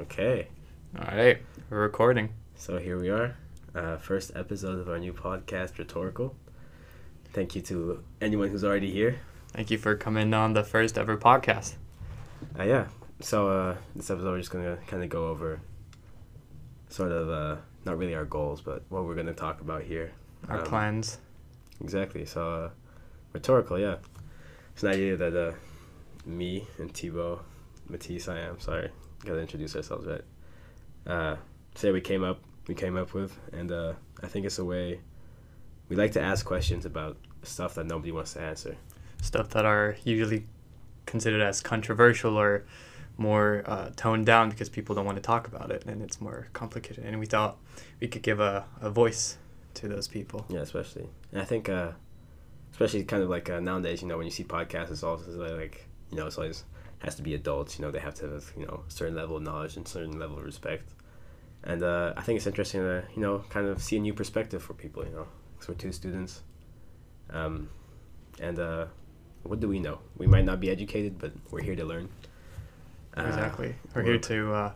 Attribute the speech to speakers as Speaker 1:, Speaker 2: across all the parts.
Speaker 1: Okay,
Speaker 2: All right, we're recording.
Speaker 1: so here we are, uh, first episode of our new podcast, Rhetorical. Thank you to anyone who's already here.
Speaker 2: Thank you for coming on the first ever podcast.
Speaker 1: Uh, yeah, so uh, this episode we're just gonna kind of go over sort of uh, not really our goals, but what we're gonna talk about here.
Speaker 2: Our
Speaker 1: Um,
Speaker 2: plans.
Speaker 1: Exactly. So, uh, rhetorical, yeah. It's an idea that uh, me and Thibaut, Matisse, I am sorry, gotta introduce ourselves, right? Uh, say we came up, we came up with, and uh, I think it's a way we like to ask questions about stuff that nobody wants to answer.
Speaker 2: Stuff that are usually considered as controversial or more uh, toned down because people don't want to talk about it and it's more complicated. And we thought we could give a, a voice to those people.
Speaker 1: Yeah, especially, and I think, uh, especially kind of like uh, nowadays, you know, when you see podcasts, it's always like, you know, it's always has to be adults. You know, they have to have you know a certain level of knowledge and certain level of respect. And uh, I think it's interesting to you know kind of see a new perspective for people. You know, because we're two students, um, and uh, what do we know? We might not be educated, but we're here to learn. Uh,
Speaker 2: exactly. We're here to uh,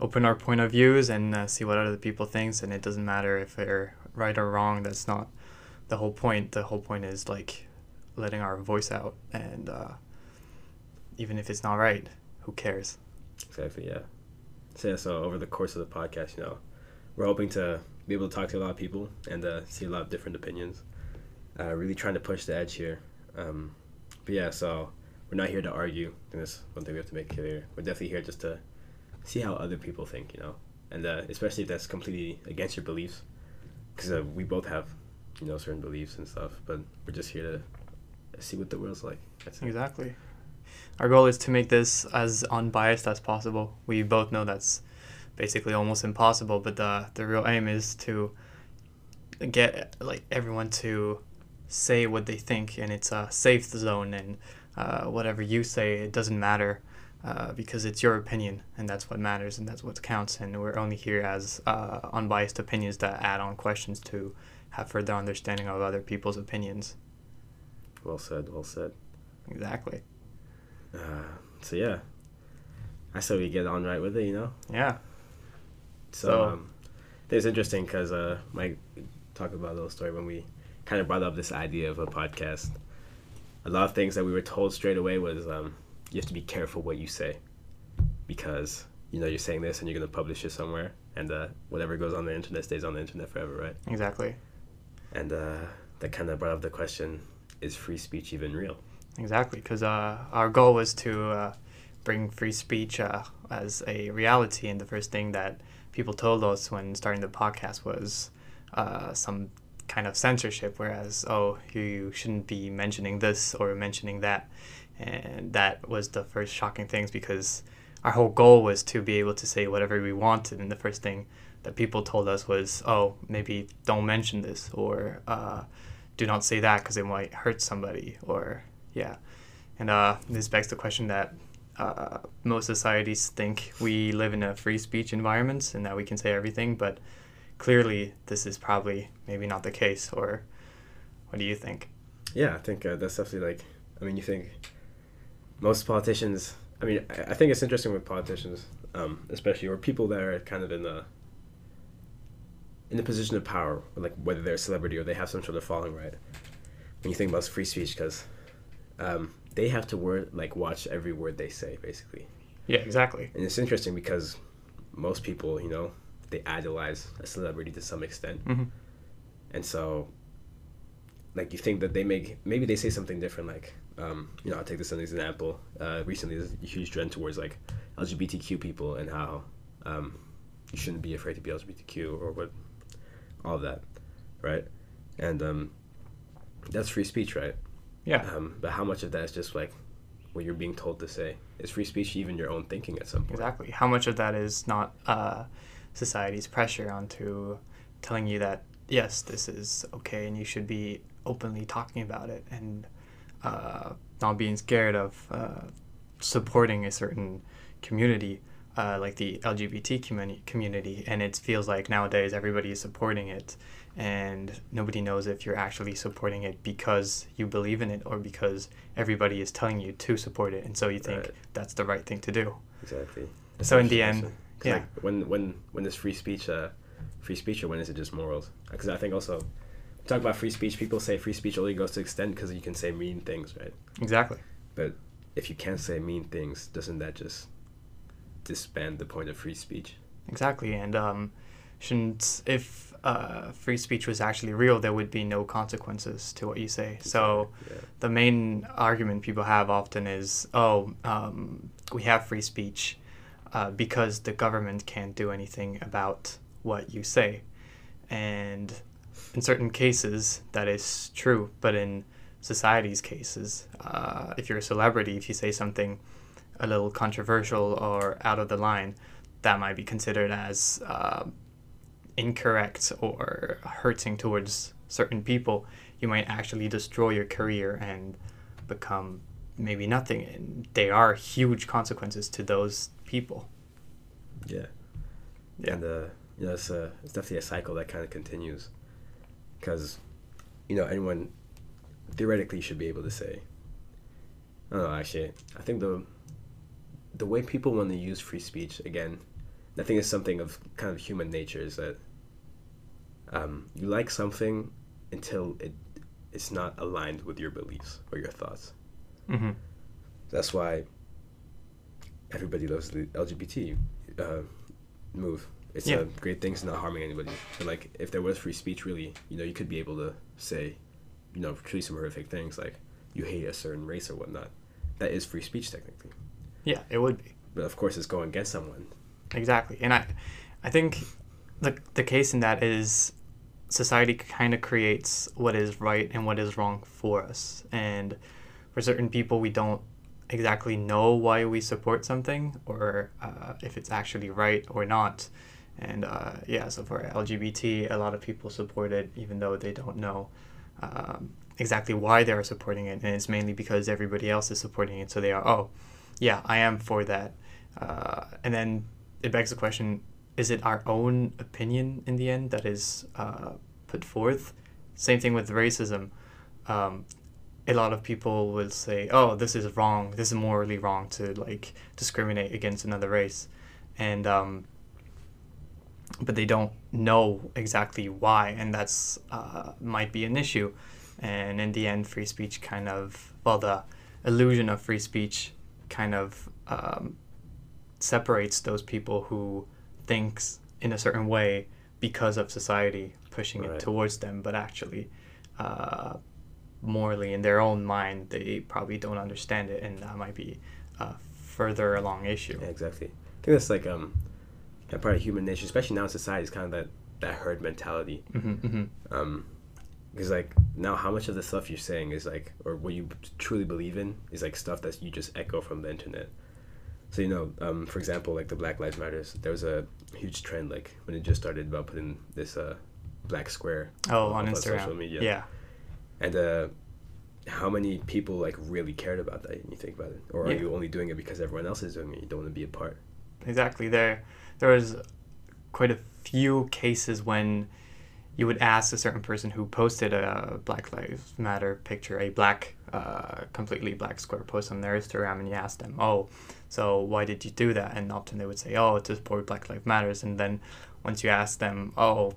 Speaker 2: open our point of views and uh, see what other people thinks. And it doesn't matter if they're right or wrong. That's not the whole point. The whole point is like letting our voice out. And uh, even if it's not right, who cares?
Speaker 1: Exactly. Yeah. So yeah. So over the course of the podcast, you know, we're hoping to be able to talk to a lot of people and uh, see a lot of different opinions. Uh, really trying to push the edge here. Um, but yeah, so we're not here to argue. I think that's one thing we have to make clear. We're definitely here just to see how other people think, you know, and uh, especially if that's completely against your beliefs, because uh, we both have, you know, certain beliefs and stuff. But we're just here to see what the world's like. That's it.
Speaker 2: Our goal is to make this as unbiased as possible. We both know that's basically almost impossible, but the the real aim is to get like everyone to say what they think, and it's a safe zone. And uh, whatever you say, it doesn't matter uh, because it's your opinion, and that's what matters, and that's what counts. And we're only here as uh, unbiased opinions that add on questions to have further understanding of other people's opinions.
Speaker 1: Well said. Well said.
Speaker 2: Exactly.
Speaker 1: Uh, so yeah, I say we get on right with it, you know.
Speaker 2: Yeah.
Speaker 1: So,
Speaker 2: So-
Speaker 1: um, it's interesting because uh, Mike talked about a little story when we kind of brought up this idea of a podcast. A lot of things that we were told straight away was um, you have to be careful what you say because you know you're saying this and you're gonna publish it somewhere, and uh, whatever goes on the internet stays on the internet forever, right?
Speaker 2: Exactly.
Speaker 1: And uh, that kind of brought up the question: Is free speech even real?
Speaker 2: Exactly. Because uh, our goal was to uh, bring free speech uh, as a reality, and the first thing that people told us when starting the podcast was uh, some kind of censorship. Whereas, oh, you shouldn't be mentioning this or mentioning that, and that was the first shocking things because our whole goal was to be able to say whatever we wanted, and the first thing that people told us was, oh, maybe don't mention this or uh, do not say that because it might hurt somebody or yeah. And uh, this begs the question that uh, most societies think we live in a free speech environment and that we can say everything, but clearly this is probably maybe not the case. Or what do you think?
Speaker 1: Yeah, I think uh, that's definitely like. I mean, you think most politicians. I mean, I, I think it's interesting with politicians, um, especially or people that are kind of in the in the position of power, like whether they're a celebrity or they have some sort of following, right? When you think about free speech, because um, they have to word like watch every word they say, basically.
Speaker 2: Yeah, exactly.
Speaker 1: And it's interesting because most people, you know, they idolize a celebrity to some extent.
Speaker 2: hmm
Speaker 1: And so, like, you think that they make maybe they say something different. Like, um, you know, I'll take this as an example. Uh, recently, there's a huge trend towards like LGBTQ people and how um, you shouldn't be afraid to be LGBTQ or what, all of that, right? And um, that's free speech, right?
Speaker 2: Yeah,
Speaker 1: Um, but how much of that is just like what you're being told to say? Is free speech even your own thinking at some point?
Speaker 2: exactly. How much of that is not uh, society's pressure onto telling you that yes, this is okay and you should be openly talking about it and uh, not being scared of uh, supporting a certain community uh, like the LGBT communi- community. And it feels like nowadays everybody is supporting it and nobody knows if you're actually supporting it because you believe in it or because everybody is telling you to support it. And so you think
Speaker 1: Right.
Speaker 2: that's the right thing to do.
Speaker 1: Exactly.
Speaker 2: So in the end Yeah.
Speaker 1: Like when when when is free speech uh, free speech or when is it just morals? Because I think also talk about free speech. People say free speech only goes to extent because you can say mean things, right?
Speaker 2: Exactly.
Speaker 1: But if you can't say mean things, doesn't that just disband the point of free speech?
Speaker 2: Exactly. And um, shouldn't if uh, free speech was actually real, there would be no consequences to what you say. So
Speaker 1: yeah,
Speaker 2: the main argument people have often is, oh, um, we have free speech uh, because the government can't do anything about what you say. And in certain cases, that is true. But in society's cases, uh, if you're a celebrity, if you say something a little controversial or out of the line, that might be considered as uh, incorrect or hurting towards certain people. You might actually destroy your career and become maybe nothing. And there are huge consequences to those people.
Speaker 1: yeah.
Speaker 2: Yeah.
Speaker 1: And uh, you know, it's a it's definitely a cycle that kind of continues, because, you know, anyone theoretically should be able to say. I don't know. Actually, I think the the way people want to use free speech again, I think it's something of kind of human nature is that um, you like something until it it's not aligned with your beliefs or your thoughts.
Speaker 2: Mm-hmm.
Speaker 1: That's why everybody loves the LGBT uh, move. It's
Speaker 2: Yeah.
Speaker 1: a great thing. It's not harming anybody. But like, if there was free speech, really, you know, you could be able to say, you know, truly some horrific things like you hate a certain race or whatnot. That is free speech technically.
Speaker 2: Yeah, it would be.
Speaker 1: But of course, it's going against someone.
Speaker 2: Exactly. And I I think the the case in that is society kind of creates what is right and what is wrong for us. And for certain people we don't exactly know why we support something or uh, if it's actually right or not. And uh, yeah, so for LGBT, a lot of people support it even though they don't know um, exactly why they're supporting it. And it's mainly because everybody else is supporting it. So they are, oh, yeah, I am for that. Uh, and then it begs the question is it our own opinion in the end that is uh, put forth? Same thing with racism. Um, a lot of people will say, "Oh, this is wrong. This is morally wrong to like discriminate against another race," and um, but they don't know exactly why, and that's uh, might be an issue. And in the end, free speech kind of well, the illusion of free speech kind of um, separates those people who thinks in a certain way because of society pushing
Speaker 1: Right.
Speaker 2: it towards them, but actually. Uh, morally in their own mind they probably don't understand it and that might be a further along issue
Speaker 1: Yeah, exactly. I think that's like um, of part of human nature, especially now in society. It's kind of that that herd mentality.
Speaker 2: hmm hmm
Speaker 1: um because like now how much of the stuff you're saying is like or what you truly believe in is like stuff that you just echo from the internet so you know um for example like the black lives matters there was a huge trend like when it just started about putting this uh black square
Speaker 2: oh
Speaker 1: up
Speaker 2: on instagram.
Speaker 1: social media.
Speaker 2: Yeah.
Speaker 1: And uh how many people like really cared about that when you think about it? Or are
Speaker 2: Yeah.
Speaker 1: you only doing it because everyone else is doing it? You don't want to be a part?
Speaker 2: Exactly. There there was quite a few cases when you would ask a certain person who posted a black lives matter picture a black uh, completely black square post on their instagram and you ask them oh so why did you do that? And often they would say oh to support black lives matters. And then once you ask them oh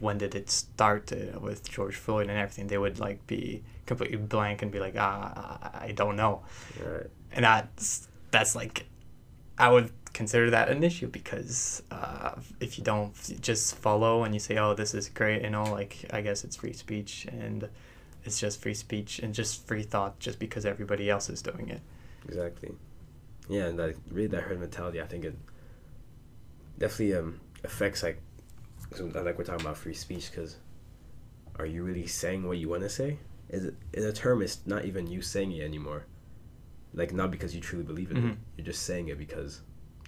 Speaker 2: when did it start uh, with george floyd and everything? they would like be completely blank and be like ah i I don't know.
Speaker 1: Right.
Speaker 2: And that's that's like I would consider that an issue because uh, if you don't just follow and you say oh this is great you know like I guess it's free speech and it's just free speech and just free thought just because everybody else is doing it.
Speaker 1: Exactly. Yeah, and like really that herd mentality, I think it definitely um affects like, like we're talking about free speech because are you really saying what you want to say? Is it in a term? It's not even you saying it anymore. Like not because you truly believe in it. You're just saying it because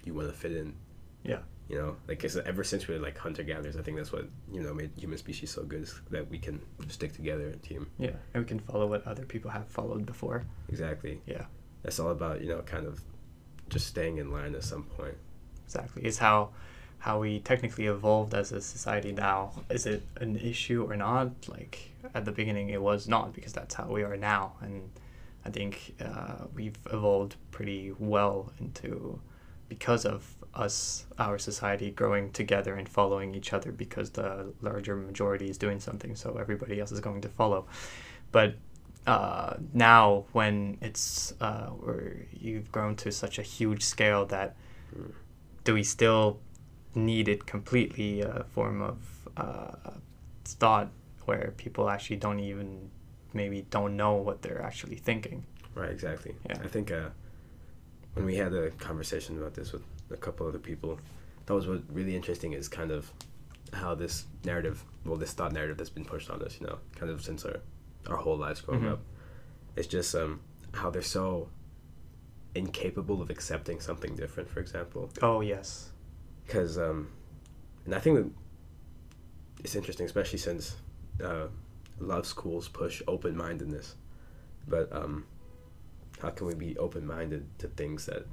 Speaker 1: you want to fit in.
Speaker 2: Yeah.
Speaker 1: You know, like it's, ever since we were like hunter gatherers, I think that's what you know made human species so good is that we can stick together in team.
Speaker 2: yeah and we can follow what other people have followed before
Speaker 1: Exactly.
Speaker 2: yeah
Speaker 1: That's all about you know kind of just staying in line at some point.
Speaker 2: exactly it's how how we technically evolved as a society now is it an issue or not like at the beginning it was not because that's how we are now and i think uh, we've evolved pretty well into because of us, our society growing together and following each other because the larger majority is doing something, so everybody else is going to follow. But uh, now, when it's uh, where you've grown to such a huge scale that
Speaker 1: Mm.
Speaker 2: do we still need it completely a form of uh, thought where people actually don't even maybe don't know what they're actually thinking
Speaker 1: Right, exactly.
Speaker 2: Yeah.
Speaker 1: I think uh, when we had a conversation about this with a couple other people, that was what really interesting is kind of how this narrative, well, this thought narrative that's been pushed on us, you know, kind of since our our whole lives growing
Speaker 2: Mhm.
Speaker 1: up, it's just um, how they're so incapable of accepting something different. For example,
Speaker 2: oh yes
Speaker 1: because um, and I think that it's interesting, especially since uh, a lot of schools push open mindedness, but um, how can we be open minded to things that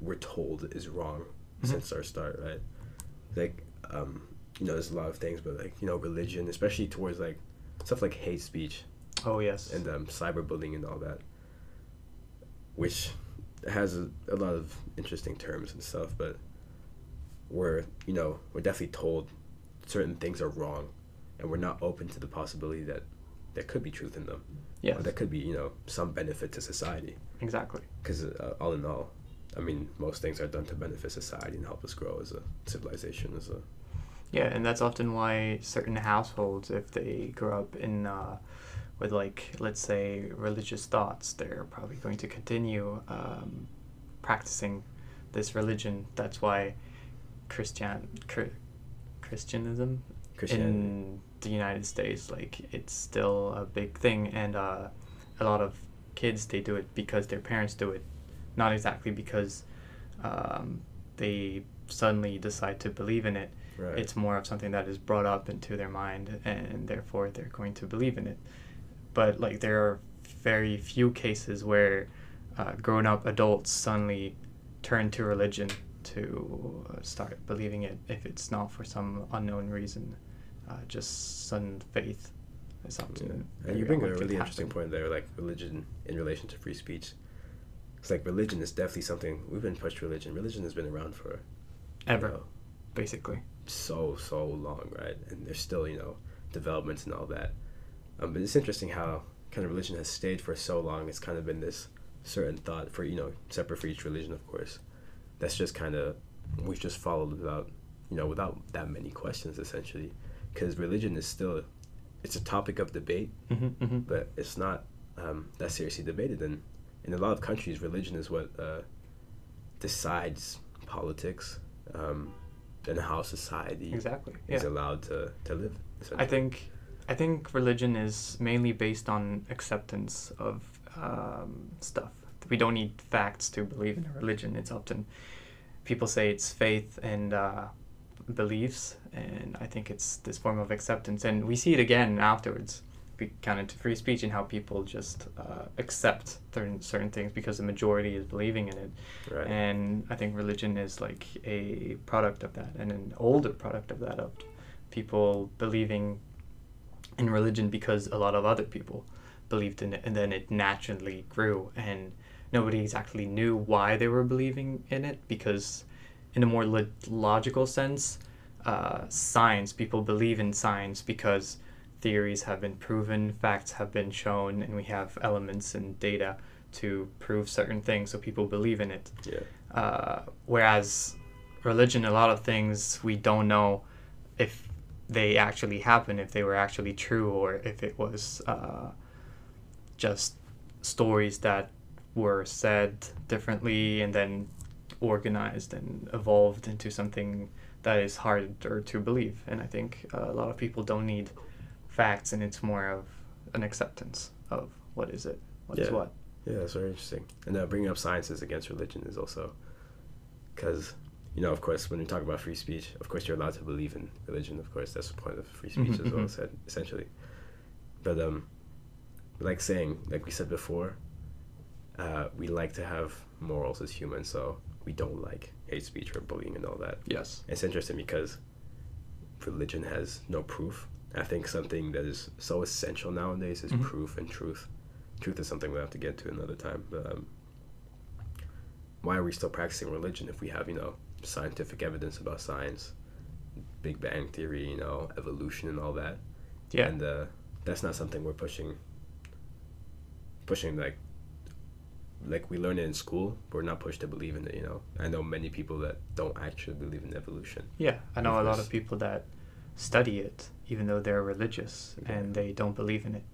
Speaker 1: we're told is wrong
Speaker 2: Mhm.
Speaker 1: since our start, right? Like, um, you know, there's a lot of things, but like you know, religion, especially towards like stuff like hate speech
Speaker 2: oh yes.
Speaker 1: and um, cyberbullying and all that, which has a, a lot of interesting terms and stuff, but we're you know we're definitely told certain things are wrong, and we're not open to the possibility that there could be truth in them,
Speaker 2: yes
Speaker 1: or there could be you know some benefit to society.
Speaker 2: exactly.
Speaker 1: Because uh, all in all, I mean, most things are done to benefit society and help us grow as a civilization, as a
Speaker 2: Yeah, and that's often why certain households, if they grow up in uh, with like let's say religious thoughts, they're probably going to continue um, practicing this religion. That's why Christian Chri- Christianism in the United States, like it's still a big thing, and uh, a lot of kids they do it because their parents do it, not exactly because um, they suddenly decide to believe in it
Speaker 1: right.
Speaker 2: it's more of something that is brought up into their mind and therefore they're going to believe in it but like there are very few cases where uh, grown-up adults suddenly turn to religion to uh, start believing it if it's not for some unknown reason uh, just sudden faith is to
Speaker 1: Yeah. And you bring a really
Speaker 2: to
Speaker 1: interesting point there, like religion in relation to free speech. It's like religion is definitely something we've been pushed religion. Religion has been around for you
Speaker 2: ever
Speaker 1: know,
Speaker 2: basically
Speaker 1: so so long, right? And there's still you know developments and all that. Um, but it's interesting how kind of religion has stayed for so long. It's kind of been this certain thought for you know separate for each religion, of course. That's just kind of we've just followed without you know without that many questions essentially, because religion is still it's a topic of debate
Speaker 2: hmm hmm
Speaker 1: but it's not um, that seriously debated. And in a lot of countries, religion is what uh, decides politics um, and how society
Speaker 2: exactly
Speaker 1: is
Speaker 2: yeah
Speaker 1: allowed to, to live.
Speaker 2: I think I think religion is mainly based on acceptance of um, stuff. We don't need facts to believe in a religion. It's often people say it's faith and uh, beliefs, and I think it's this form of acceptance. And we see it again afterwards. We count into free speech and how people just uh, accept certain certain things because the majority is believing in it.
Speaker 1: right.
Speaker 2: And I think religion is like a product of that and an older product of that of people believing in religion because a lot of other people believed in it and then it naturally grew and nobody exactly knew why they were believing in it because in a more lo- logical sense uh, science people believe in science because theories have been proven facts have been shown and we have elements and data to prove certain things so people believe in it
Speaker 1: yeah.
Speaker 2: uh, whereas religion, a lot of things we don't know if they actually happen, if they were actually true, or if it was uh, just stories that were said differently and then organized and evolved into something that is harder to believe. And I think uh, a lot of people don't need facts, and it's more of an acceptance of what is it, what is
Speaker 1: Yeah.
Speaker 2: what.
Speaker 1: Yeah, that's very interesting. And uh, bringing up sciences against religion is also because, you know, of course, when you talk about free speech, of course, you're allowed to believe in religion. Of course, that's the point of free speech as well,
Speaker 2: mhm.
Speaker 1: said, essentially. But, um, like saying, like we said before, uh, we like to have morals as humans, so we don't like hate speech or bullying and all that.
Speaker 2: Yes.
Speaker 1: It's interesting because religion has no proof. I think something that is so essential nowadays is
Speaker 2: Mhm.
Speaker 1: proof and truth. Truth is something we'll have to get to another time. But um, why are we still practicing religion if we have you know scientific evidence about science, Big Bang theory, you know, evolution and all that.
Speaker 2: Yeah.
Speaker 1: And uh, that's not something we're pushing. Pushing like. Like we learn it in school, we're not pushed to believe in it. You know, I know many people that don't actually believe in evolution.
Speaker 2: Yeah, I know a lot of people that study it, even though they're religious
Speaker 1: Yeah.
Speaker 2: and they don't believe in it.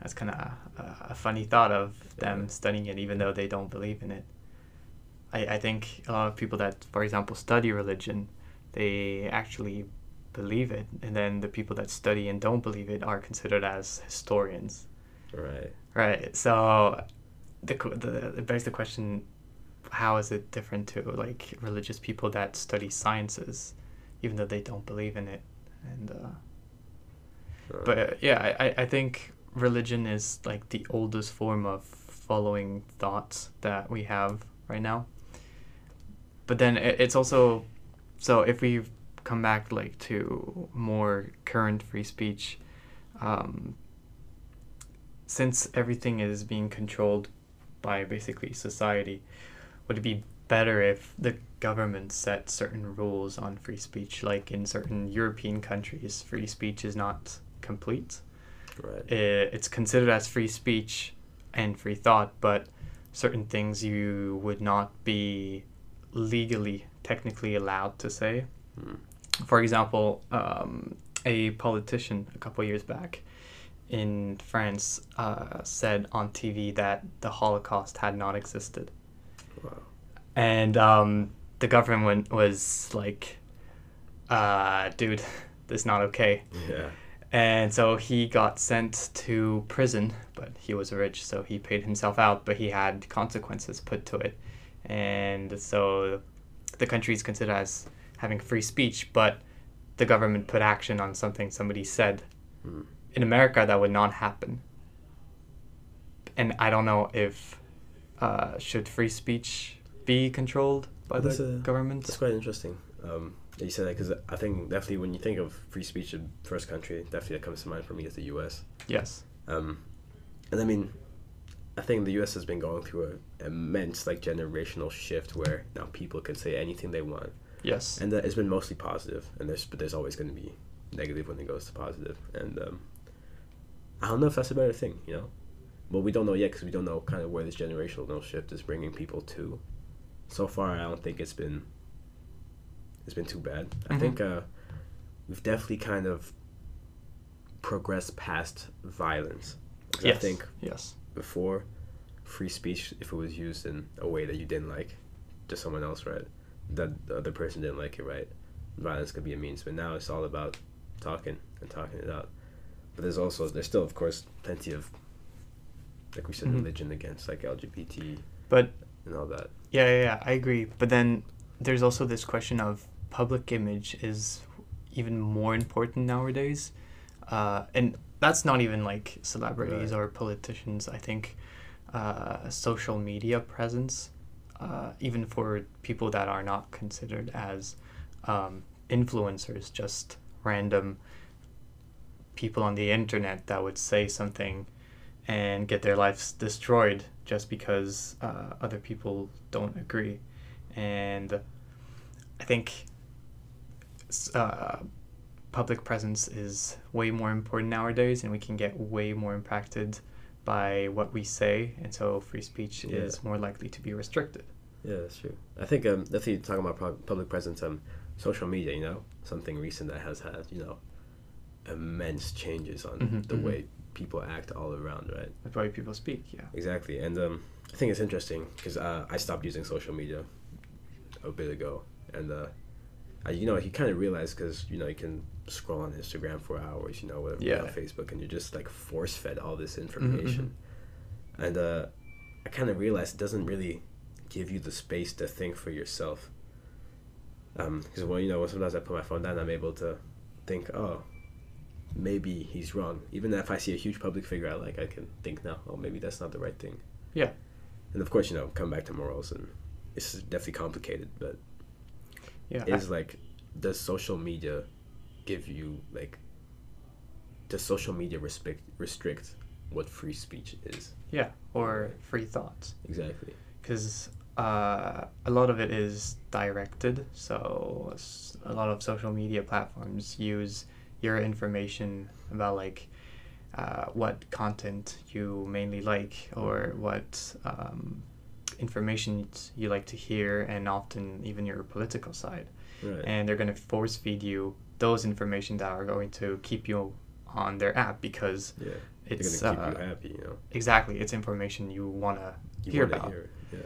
Speaker 2: That's kind of a, a funny thought of them
Speaker 1: Yeah.
Speaker 2: studying it, even though they don't believe in it. I, I think a lot of people that, for example, study religion, they actually believe it, and then the people that study and don't believe it are considered as historians.
Speaker 1: Right.
Speaker 2: Right. So, the, the it begs the question: How is it different to like religious people that study sciences, even though they don't believe in it? And uh, but uh, yeah, I, I- I think religion is like the oldest form of following thoughts that we have right now. But then it, it's also so if we come back like to more current free speech, um, since everything is being controlled by basically society, would it be better if the government set certain rules on free speech? Like in certain European countries, free speech is not complete.
Speaker 1: right.
Speaker 2: It's considered as free speech and free thought, but certain things you would not be legally, technically allowed to say.
Speaker 1: Mm.
Speaker 2: For example, um, a politician a couple years back in France uh, said on TV that the Holocaust had not existed.
Speaker 1: Wow.
Speaker 2: And um, the government was like, uh, dude, this is not okay.
Speaker 1: Yeah.
Speaker 2: And so he got sent to prison, but he was rich, so he paid himself out, but he had consequences put to it. And so the country is considered as having free speech, but the government put action on something somebody said.
Speaker 1: Mm.
Speaker 2: In America, that would not happen. And I don't know if uh, should free speech be controlled by
Speaker 1: That's
Speaker 2: the
Speaker 1: a-
Speaker 2: government.
Speaker 1: That's quite interesting. Um, you said that because I think definitely when you think of free speech in first country, definitely that comes to mind for me is the U.S.
Speaker 2: Yes.
Speaker 1: Um, and I mean, I think the U.S. has been going through an immense like generational shift where now people can say anything they want,
Speaker 2: Yes.
Speaker 1: and that it's been mostly positive. And there's but there's always going to be negative when it goes to positive. And um, I don't know if that's a better thing, you know. But we don't know yet because we don't know kind of where this generational shift is bringing people to. So far, I don't think it's been. It's been too bad. I
Speaker 2: Mhm.
Speaker 1: think uh, we've definitely kind of progressed past violence.
Speaker 2: yes.
Speaker 1: I think
Speaker 2: Yes.
Speaker 1: before free speech if it was used in a way that you didn't like to someone else right that the other person didn't like it right violence could be a means but now it's all about talking and talking it out but there's also there's still of course plenty of like we said
Speaker 2: Mhm.
Speaker 1: religion against like lgbt
Speaker 2: But
Speaker 1: and all that
Speaker 2: Yeah, yeah, yeah, I agree. But then there's also this question of public image is even more important nowadays. Uh, and that's not even like celebrities
Speaker 1: Right.
Speaker 2: or politicians. I think uh, social media presence, uh, even for people that are not considered as um, influencers, just random people on the internet that would say something and get their lives destroyed just because uh, other people don't agree. And I think uh, public presence is way more important nowadays, and we can get way more impacted by what we say, and so free speech
Speaker 1: Yeah.
Speaker 2: is more likely to be restricted.
Speaker 1: yeah that's true i think um definitely talking about public presence um social media you know something recent that has had you know immense changes on
Speaker 2: Mhm,
Speaker 1: the
Speaker 2: mhm.
Speaker 1: way people act all around right
Speaker 2: That's why people speak. Yeah.
Speaker 1: Exactly, and um, I think it's interesting because uh, I stopped using social media a bit ago, and uh, I, you know, you kind of realize because you know you can scroll on Instagram for hours, you know, whatever,
Speaker 2: Yeah.
Speaker 1: on Facebook, and you're just like force fed all this information, and uh, I kind of realized it doesn't really give you the space to think for yourself. Because well, you know, sometimes I put my phone down, I'm able to think, oh, maybe he's wrong. Even if I see a huge public figure I like, I can think now, oh, maybe that's not the right thing.
Speaker 2: Yeah.
Speaker 1: And of course, you know, come back to morals, and it's definitely complicated, but
Speaker 2: Yeah. I-
Speaker 1: is like, does social media give you like, does social media restrict restrict what free speech is?
Speaker 2: yeah. Or free thoughts.
Speaker 1: Exactly.
Speaker 2: because uh, a lot of it is directed. So a lot of social media platforms use your information about like uh, what content you mainly like or what um, information you like to hear, and often even your political side.
Speaker 1: Right.
Speaker 2: And they're going to force feed you those information that are going to keep you on their app because
Speaker 1: yeah.
Speaker 2: it's
Speaker 1: gonna keep
Speaker 2: uh,
Speaker 1: you happy, you know.
Speaker 2: exactly it's information you want to hear about
Speaker 1: hear Yeah.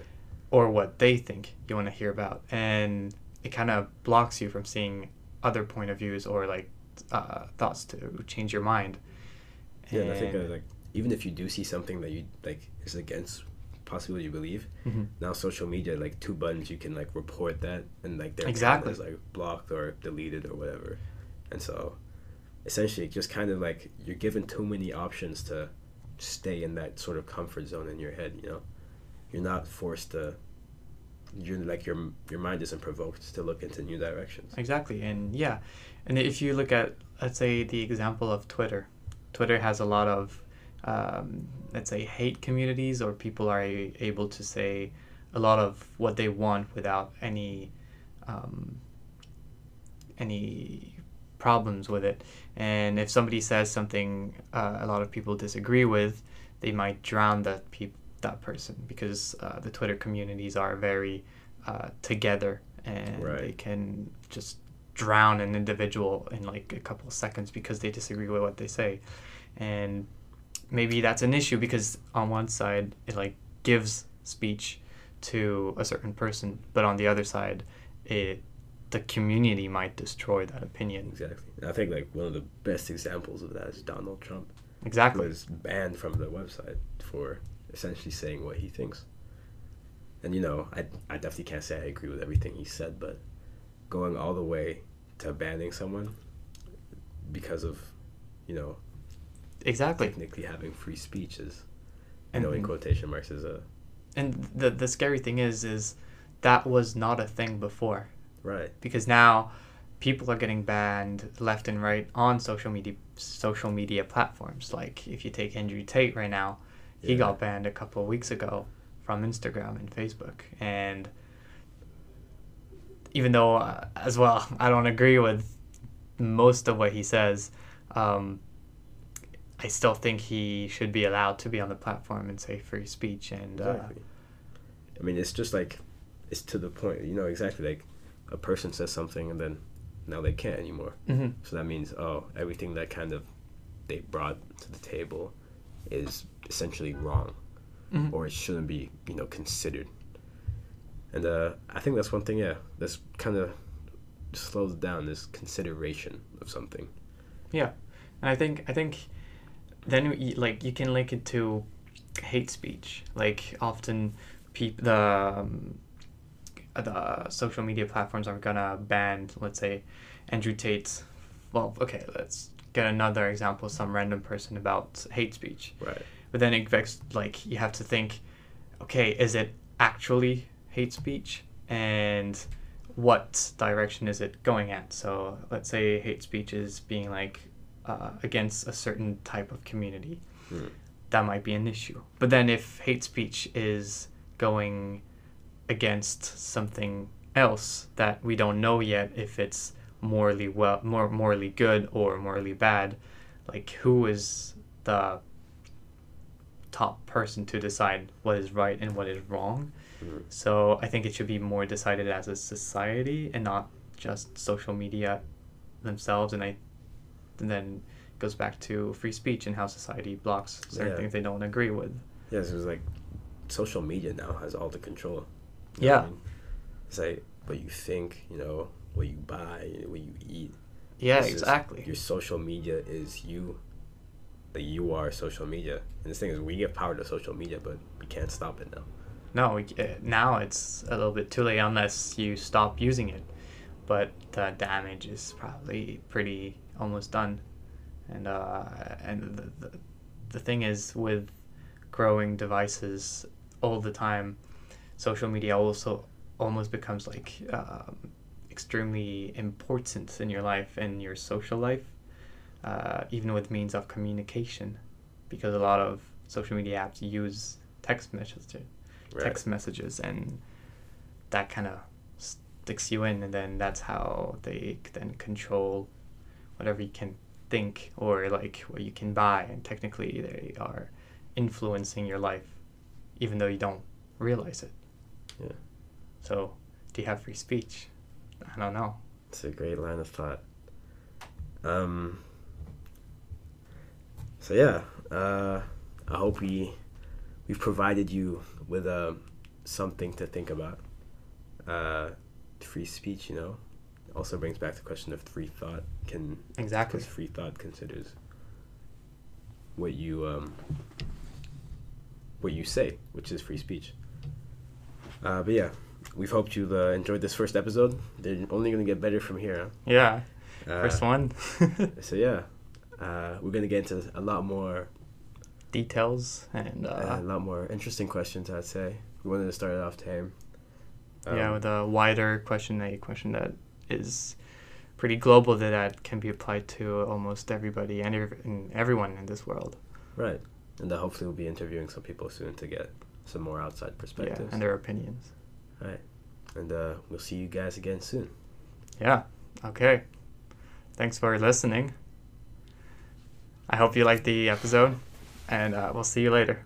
Speaker 2: or what they think you want to hear about and it kind of blocks you from seeing other point of views or like uh, thoughts to change your mind
Speaker 1: Yeah, and I think uh, like even if you do see something that you like is against possibly what you believe,
Speaker 2: Mhm.
Speaker 1: now social media like two buttons you can like report that and like their
Speaker 2: Exactly.
Speaker 1: account is like blocked or deleted or whatever, and so essentially just kind of like you're given too many options to stay in that sort of comfort zone in your head. You know, you're not forced to. You're like your your mind isn't provoked to look into new directions.
Speaker 2: exactly and yeah and if you look at let's say the example of twitter twitter has a lot of um, let's say hate communities or people are able to say a lot of what they want without any um, any problems with it and if somebody says something uh, a lot of people disagree with they might drown that peop- that person because uh, the twitter communities are very uh, together and
Speaker 1: Right.
Speaker 2: they can just drown an individual in like a couple of seconds because they disagree with what they say and maybe that's an issue because on one side it like gives speech to a certain person but on the other side it the community might destroy that opinion
Speaker 1: Exactly. I think like one of the best examples of that is Donald Trump.
Speaker 2: exactly
Speaker 1: was banned from the website for essentially saying what he thinks. And you know, I I definitely can't say I agree with everything he said, but going all the way to banning someone because of, you know,
Speaker 2: exactly
Speaker 1: technically having free speech is, you
Speaker 2: and
Speaker 1: know, in quotation marks is a
Speaker 2: and the the scary thing is is that was not a thing before
Speaker 1: right.
Speaker 2: because now people are getting banned left and right on social media social media platforms like if you take Andrew Tate right now he
Speaker 1: Yeah.
Speaker 2: got banned a couple of weeks ago from Instagram and Facebook and even though uh, as well I don't agree with most of what he says um, I still think he should be allowed to be on the platform and say free speech and uh,
Speaker 1: Exactly. I mean, it's just like it's to the point. You know exactly like a person says something and then now they can't anymore.
Speaker 2: mhm.
Speaker 1: So that means, oh, everything that kind of they brought to the table is essentially wrong,
Speaker 2: Mhm.
Speaker 1: or it shouldn't be, you know, considered. And uh, I think that's one thing, yeah, that's kind of slows down this consideration of something.
Speaker 2: Yeah, and I think I think then you, like you can link it to hate speech. Like often, peop- the um, the social media platforms are gonna ban, let's say, Andrew Tate. Well, okay, let's get another example. Some random person about hate speech,
Speaker 1: Right.
Speaker 2: but then it like you have to think, okay, is it actually hate speech and what direction is it going at? So let's say hate speech is being like uh, against a certain type of community.
Speaker 1: Hmm.
Speaker 2: That might be an issue. But then if hate speech is going against something else that we don't know yet if it's morally well more morally good or morally bad, like who is the top person to decide what is right and what is wrong?
Speaker 1: Mhm.
Speaker 2: So I think it should be more decided as a society and not just social media themselves. And I and then it goes back to free speech and how society blocks certain
Speaker 1: Yeah.
Speaker 2: things they don't agree with.
Speaker 1: Yeah, so it's like social media now has all the control. You
Speaker 2: Yeah.
Speaker 1: I mean? It's like what you think, you know, what you buy, what you eat.
Speaker 2: Yeah,
Speaker 1: It's just-
Speaker 2: exactly.
Speaker 1: Your social media is you. Like you are social media, and the thing is, we give power to social media, but we can't stop it now.
Speaker 2: No, uh, now it's a little bit too late unless you stop using it. But the damage is probably pretty almost done. And uh, and the, the, the thing is with growing devices all the time, social media also almost becomes like um, extremely important in your life and your social life, uh, even with means of communication, because a lot of social media apps use text messages
Speaker 1: Right.
Speaker 2: text messages and that kind of sticks you in, and then that's how they then control whatever you can think or like what you can buy, and technically they are influencing your life, even though you don't realize it.
Speaker 1: Yeah.
Speaker 2: So, do you have free speech? I don't know.
Speaker 1: It's a great line of thought. Um. So yeah, uh, I hope we we've provided you with uh, something to think about. Uh, free speech, you know, also brings back the question of free thought. Can
Speaker 2: Exactly.
Speaker 1: because free thought considers what you um, what you say, which is free speech. Uh, but yeah, we've hoped you uh, enjoyed this first episode. They're only gonna get better from here.
Speaker 2: Yeah.
Speaker 1: Huh? Uh,
Speaker 2: First one.
Speaker 1: So yeah, uh, we're gonna get into a lot more,
Speaker 2: Details and uh,
Speaker 1: a lot more interesting questions. I'd say we wanted to start it off tame.
Speaker 2: yeah,
Speaker 1: Um,
Speaker 2: with a wider question, a question that is pretty global that, that can be applied to almost everybody and, ev- and everyone in this world.
Speaker 1: right, and uh, hopefully we'll be interviewing some people soon to get some more outside
Speaker 2: Yeah,
Speaker 1: perspectives.
Speaker 2: and their opinions.
Speaker 1: right, and uh, we'll see you guys again soon.
Speaker 2: Yeah. Okay. Thanks for listening. I hope you liked the episode, and uh, we'll see you later.